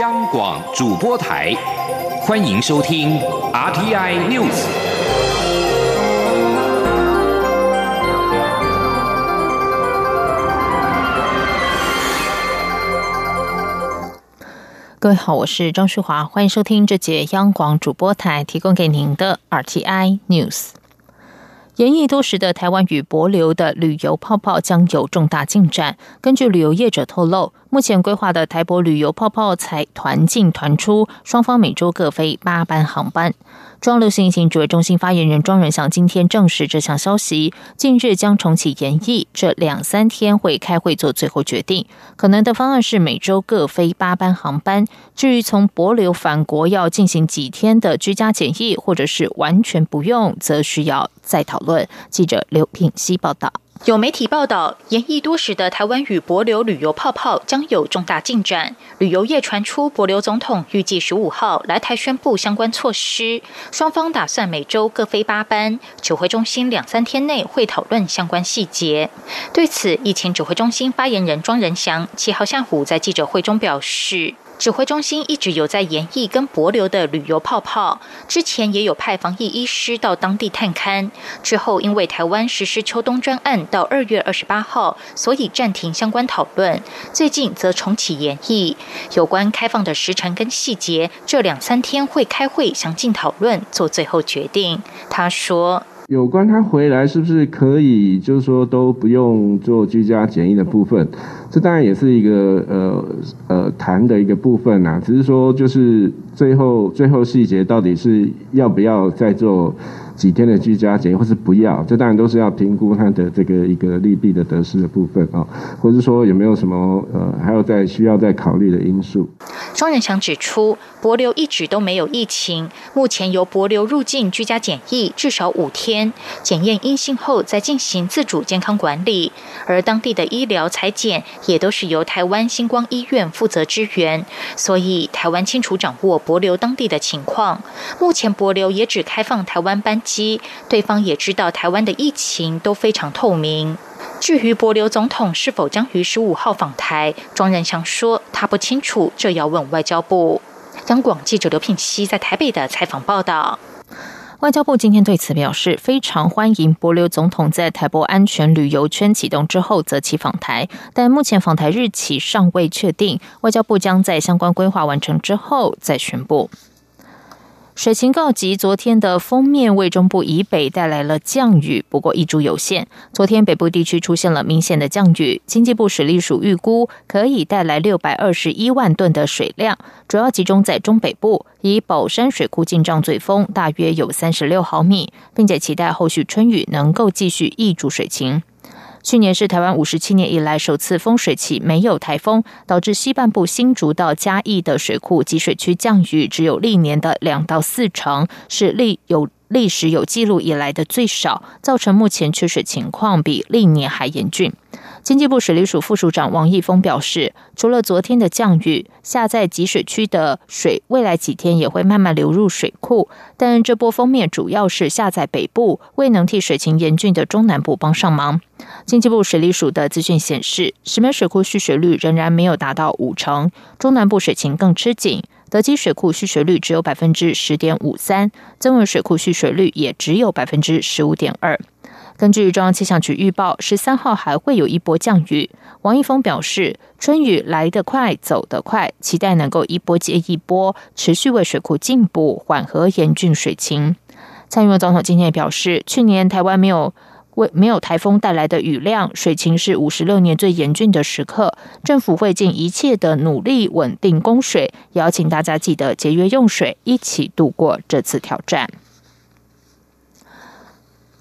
央广主播台，欢迎收听 RTI News。各位好，我是张旭华，欢迎收听这节央广主播台提供给您的 RTI News。延役多时的台湾与博流的旅游泡泡将有重大进展。根据旅游业者透露。目前规划的台博旅游泡泡才团进团出，双方每周各飞八班航班。中流行疫情指挥中心发言人庄仁祥今天证实这项消息，近日将重启演艺，这两三天会开会做最后决定。可能的方案是每周各飞八班航班。至于从博流返国要进行几天的居家检疫，或者是完全不用，则需要再讨论。记者刘品希报道。有媒体报道，延役多时的台湾与博流旅游泡泡将有重大进展。旅游业传出，博流总统预计十五号来台宣布相关措施，双方打算每周各飞八班。指挥中心两三天内会讨论相关细节。对此，疫情指挥中心发言人庄仁祥七号下午在记者会中表示。指挥中心一直有在研议跟博流的旅游泡泡，之前也有派防疫医师到当地探勘，之后因为台湾实施秋冬专案到二月二十八号，所以暂停相关讨论。最近则重启研议，有关开放的时程跟细节，这两三天会开会详尽讨论，做最后决定。他说。有关他回来是不是可以，就是说都不用做居家检疫的部分，这当然也是一个呃呃谈的一个部分呐。只是说，就是最后最后细节到底是要不要再做。几天的居家检疫，或是不要，这当然都是要评估它的这个一个利弊的得失的部分啊，或是说有没有什么呃还有再需要再考虑的因素。庄仁祥指出，博流一直都没有疫情，目前由博流入境居家检疫至少五天，检验阴性后再进行自主健康管理，而当地的医疗裁检也都是由台湾星光医院负责支援，所以台湾清楚掌握博流当地的情况。目前博流也只开放台湾班机。对方也知道台湾的疫情都非常透明。至于博流总统是否将于十五号访台，庄仁祥说他不清楚，这要问外交部。央广记者刘品熙在台北的采访报道。外交部今天对此表示，非常欢迎博流总统在台博安全旅游圈启动之后择期访台，但目前访台日期尚未确定，外交部将在相关规划完成之后再宣布。水情告急，昨天的封面为中部以北带来了降雨，不过益注有限。昨天北部地区出现了明显的降雨，经济部水利署预估可以带来六百二十一万吨的水量，主要集中在中北部，以宝山水库进账最丰，大约有三十六毫米，并且期待后续春雨能够继续溢注水情。去年是台湾五十七年以来首次风水期没有台风，导致西半部新竹到嘉义的水库及水区降雨只有历年的两到四成，是历有历史有记录以来的最少，造成目前缺水情况比历年还严峻。经济部水利署副署长王义峰表示，除了昨天的降雨，下在集水区的水，未来几天也会慢慢流入水库。但这波封面主要是下在北部，未能替水情严峻的中南部帮上忙。经济部水利署的资讯显示，石门水库蓄水率仍然没有达到五成，中南部水情更吃紧。德基水库蓄水率只有百分之十点五三，增文水库蓄水率也只有百分之十五点二。根据中央气象局预报，十三号还会有一波降雨。王一峰表示，春雨来得快，走得快，期待能够一波接一波，持续为水库进步，缓和严峻水情。蔡英文总统今天也表示，去年台湾没有为没有台风带来的雨量，水情是五十六年最严峻的时刻，政府会尽一切的努力稳定供水，邀请大家记得节约用水，一起度过这次挑战。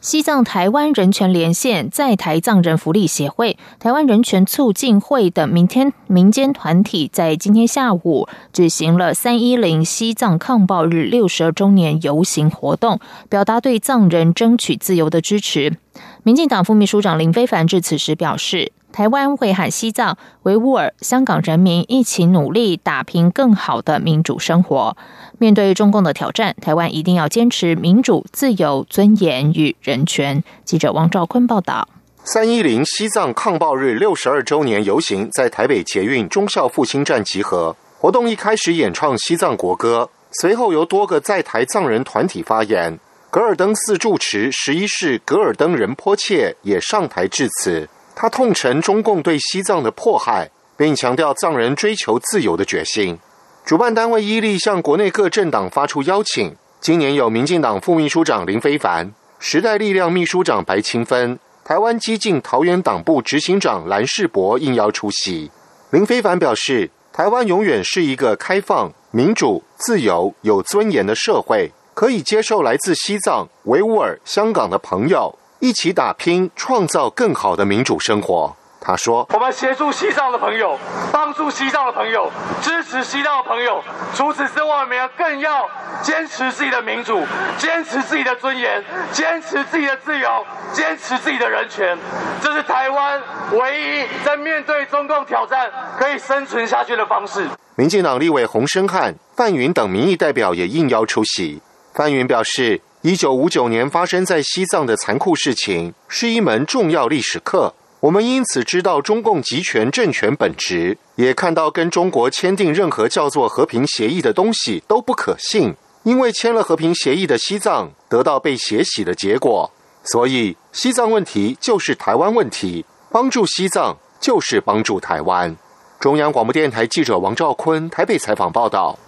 西藏台湾人权连线在台藏人福利协会、台湾人权促进会等明天民间团体在今天下午举行了三一零西藏抗暴日六十二周年游行活动，表达对藏人争取自由的支持。民进党副秘书长林非凡至此时表示。台湾会和西藏、维吾尔、香港人民一起努力，打拼更好的民主生活。面对中共的挑战，台湾一定要坚持民主、自由、尊严与人权。记者王兆坤报道。三一零西藏抗暴日六十二周年游行在台北捷运忠孝复兴站集合。活动一开始演唱西藏国歌，随后由多个在台藏人团体发言。格尔登寺住持十一世格尔登仁波切也上台致辞，他痛陈中共对西藏的迫害，并强调藏人追求自由的决心。主办单位伊利向国内各政党发出邀请，今年有民进党副秘书长林非凡、时代力量秘书长白清芬、台湾激进桃园党部执行长蓝世博应邀出席。林非凡表示，台湾永远是一个开放、民主、自由、有尊严的社会。可以接受来自西藏、维吾尔、香港的朋友一起打拼，创造更好的民主生活。他说：“我们协助西藏的朋友，帮助西藏的朋友，支持西藏的朋友。除此之外，我们要更要坚持自己的民主，坚持自己的尊严，坚持自己的自由，坚持自己的人权。这是台湾唯一在面对中共挑战可以生存下去的方式。”民进党立委洪生汉、范云等民意代表也应邀出席。范云表示，一九五九年发生在西藏的残酷事情是一门重要历史课。我们因此知道中共集权政权本质，也看到跟中国签订任何叫做和平协议的东西都不可信，因为签了和平协议的西藏得到被血洗的结果。所以，西藏问题就是台湾问题，帮助西藏就是帮助台湾。中央广播电台记者王兆坤台北采访报道。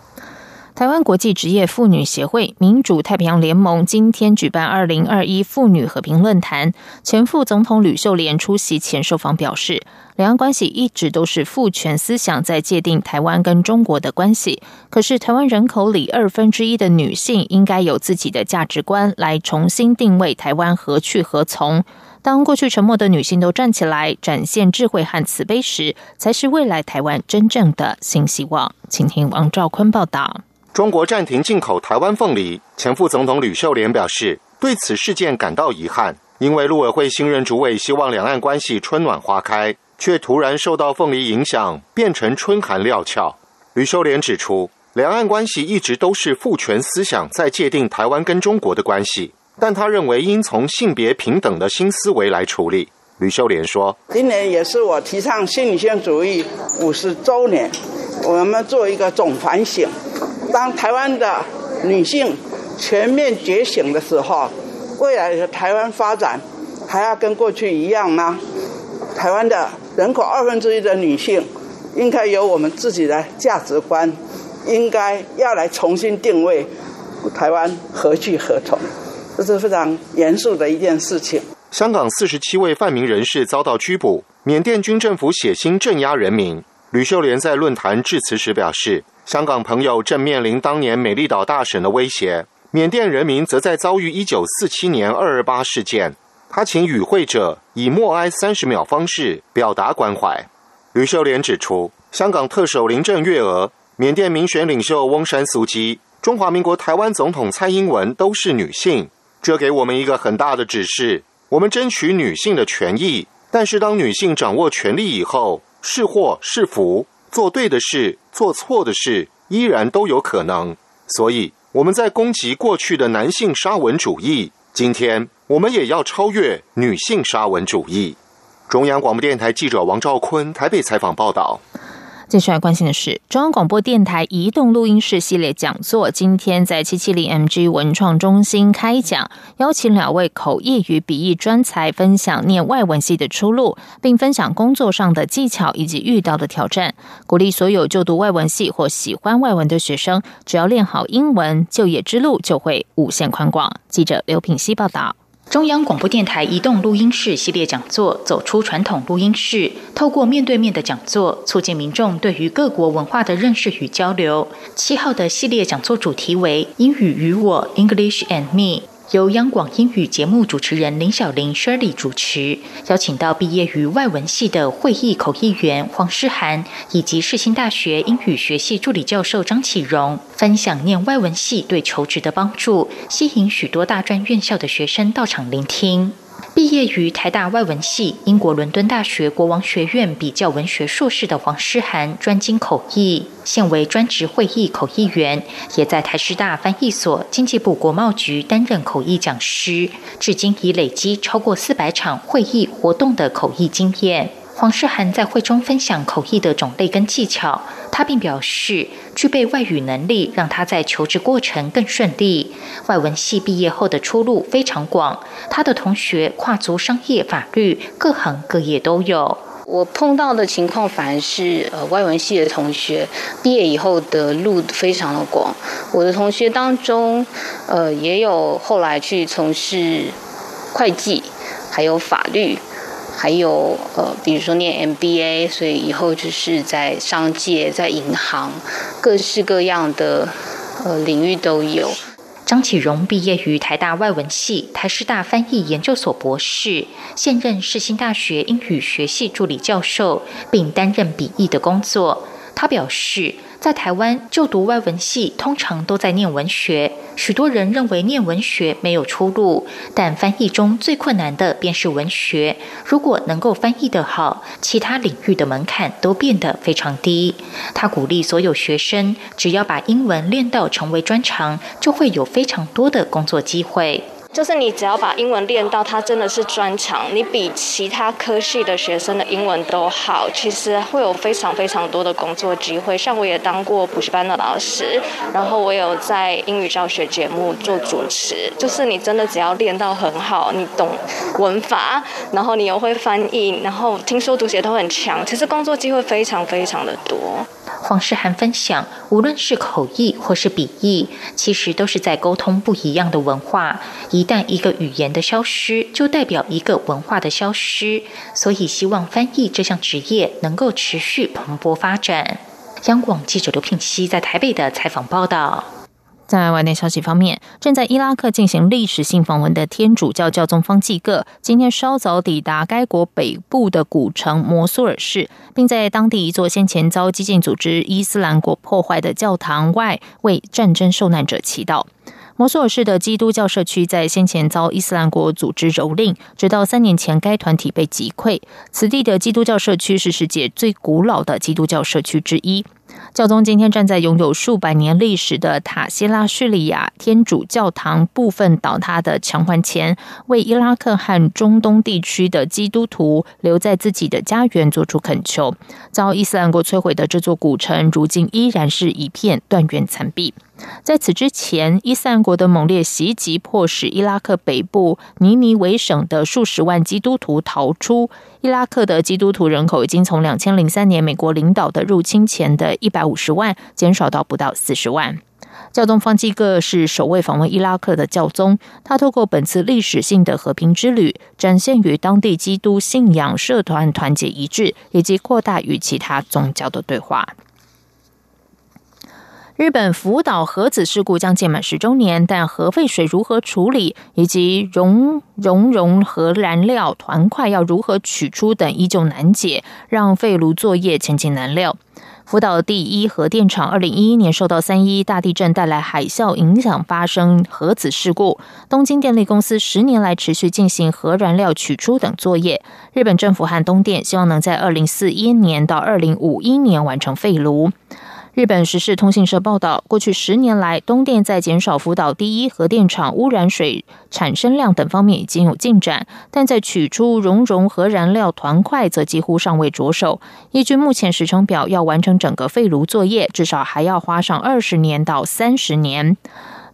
台湾国际职业妇女协会民主太平洋联盟今天举办二零二一妇女和平论坛，前副总统吕秀莲出席前受访表示，两岸关系一直都是父权思想在界定台湾跟中国的关系。可是台湾人口里二分之一的女性应该有自己的价值观，来重新定位台湾何去何从。当过去沉默的女性都站起来，展现智慧和慈悲时，才是未来台湾真正的新希望。请听王兆坤报道。中国暂停进口台湾凤梨，前副总统吕秀莲表示对此事件感到遗憾，因为陆委会新任主委希望两岸关系春暖花开，却突然受到凤梨影响，变成春寒料峭。吕秀莲指出，两岸关系一直都是父权思想在界定台湾跟中国的关系，但他认为应从性别平等的新思维来处理。吕秀莲说：“今年也是我提倡新女性主义五十周年，我们做一个总反省。”当台湾的女性全面觉醒的时候，未来的台湾发展还要跟过去一样吗？台湾的人口二分之一的女性，应该有我们自己的价值观，应该要来重新定位台湾何去何从，这是非常严肃的一件事情。香港四十七位泛民人士遭到拘捕，缅甸军政府血腥镇压人民。吕秀莲在论坛致辞时表示。香港朋友正面临当年美丽岛大审的威胁，缅甸人民则在遭遇一九四七年二二八事件。他请与会者以默哀三十秒方式表达关怀。吕秀莲指出，香港特首林郑月娥、缅甸民选领袖翁山苏基、中华民国台湾总统蔡英文都是女性，这给我们一个很大的指示：我们争取女性的权益。但是，当女性掌握权力以后，是祸是福。做对的事，做错的事，依然都有可能。所以我们在攻击过去的男性沙文主义，今天我们也要超越女性沙文主义。中央广播电台记者王兆坤台北采访报道。接下来关心的是，中央广播电台移动录音室系列讲座，今天在七七零 MG 文创中心开讲，邀请两位口译与笔译专才分享念外文系的出路，并分享工作上的技巧以及遇到的挑战，鼓励所有就读外文系或喜欢外文的学生，只要练好英文，就业之路就会无限宽广。记者刘品希报道。中央广播电台移动录音室系列讲座，走出传统录音室，透过面对面的讲座，促进民众对于各国文化的认识与交流。七号的系列讲座主题为“英语与我 ”（English and Me）。由央广英语节目主持人林小玲 Shirley 主持，邀请到毕业于外文系的会议口译员黄诗涵，以及世新大学英语学系助理教授张启荣，分享念外文系对求职的帮助，吸引许多大专院校的学生到场聆听。毕业于台大外文系、英国伦敦大学国王学院比较文学硕士的黄诗涵，专精口译，现为专职会议口译员，也在台师大翻译所、经济部国贸局担任口译讲师，至今已累积超过四百场会议活动的口译经验。黄诗涵在会中分享口译的种类跟技巧，他并表示，具备外语能力让他在求职过程更顺利。外文系毕业后的出路非常广，他的同学跨足商业、法律，各行各业都有。我碰到的情况反而是，呃，外文系的同学毕业以后的路非常的广。我的同学当中，呃，也有后来去从事会计，还有法律。还有呃，比如说念 MBA，所以以后就是在商界、在银行，各式各样的呃领域都有。张启荣毕业于台大外文系、台师大翻译研究所博士，现任世新大学英语学系助理教授，并担任笔译的工作。他表示。在台湾就读外文系，通常都在念文学。许多人认为念文学没有出路，但翻译中最困难的便是文学。如果能够翻译得好，其他领域的门槛都变得非常低。他鼓励所有学生，只要把英文练到成为专长，就会有非常多的工作机会。就是你只要把英文练到它真的是专长，你比其他科系的学生的英文都好，其实会有非常非常多的工作机会。像我也当过补习班的老师，然后我有在英语教学节目做主持。就是你真的只要练到很好，你懂文法，然后你又会翻译，然后听说读写都很强，其实工作机会非常非常的多。黄世涵分享，无论是口译或是笔译，其实都是在沟通不一样的文化。一旦一个语言的消失，就代表一个文化的消失。所以，希望翻译这项职业能够持续蓬勃发展。央广记者刘品熙在台北的采访报道。在外电消息方面，正在伊拉克进行历史性访问的天主教教宗方济各，今天稍早抵达该国北部的古城摩苏尔市，并在当地一座先前遭激进组织伊斯兰国破坏的教堂外为战争受难者祈祷。摩苏尔市的基督教社区在先前遭伊斯兰国组织蹂躏，直到三年前该团体被击溃。此地的基督教社区是世界最古老的基督教社区之一。教宗今天站在拥有数百年历史的塔希拉叙利亚天主教堂部分倒塌的墙环前，为伊拉克和中东地区的基督徒留在自己的家园做出恳求。遭伊斯兰国摧毁的这座古城，如今依然是一片断垣残壁。在此之前，伊斯兰国的猛烈袭击迫使伊拉克北部尼尼维省的数十万基督徒逃出。伊拉克的基督徒人口已经从两千零三年美国领导的入侵前的一百五十万减少到不到四十万。教宗方济各是首位访问伊拉克的教宗，他透过本次历史性的和平之旅，展现与当地基督信仰社团团结一致，以及扩大与其他宗教的对话。日本福岛核子事故将届满十周年，但核废水如何处理，以及熔熔融核燃料团块要如何取出等，依旧难解，让废炉作业前景难料。福岛第一核电厂二零一一年受到三一大地震带来海啸影响，发生核子事故。东京电力公司十年来持续进行核燃料取出等作业。日本政府和东电希望能在二零四一年到二零五一年完成废炉。日本时事通信社报道，过去十年来，东电在减少福岛第一核电厂污染水产生量等方面已经有进展，但在取出熔融核燃料团块则几乎尚未着手。依据目前时程表，要完成整个废炉作业，至少还要花上二十年到三十年。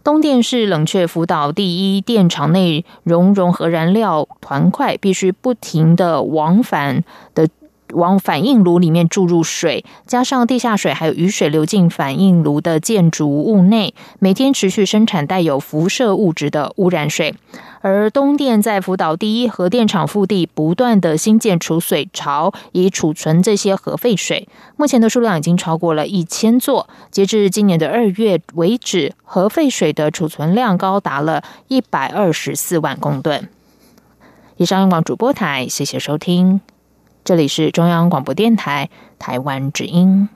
东电是冷却福岛第一电厂内熔融核燃料团块必须不停的往返的。往反应炉里面注入水，加上地下水还有雨水流进反应炉的建筑物内，每天持续生产带有辐射物质的污染水。而东电在福岛第一核电厂腹地不断的新建储水槽，以储存这些核废水。目前的数量已经超过了一千座。截至今年的二月为止，核废水的储存量高达了一百二十四万公吨。以上用广主播台，谢谢收听。这里是中央广播电台台湾之音，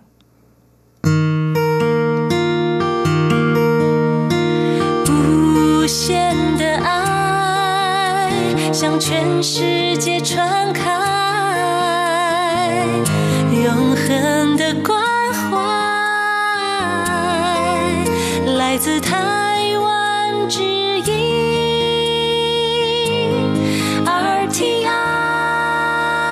无限的爱向全世界传开，永恒的关怀来自台湾之。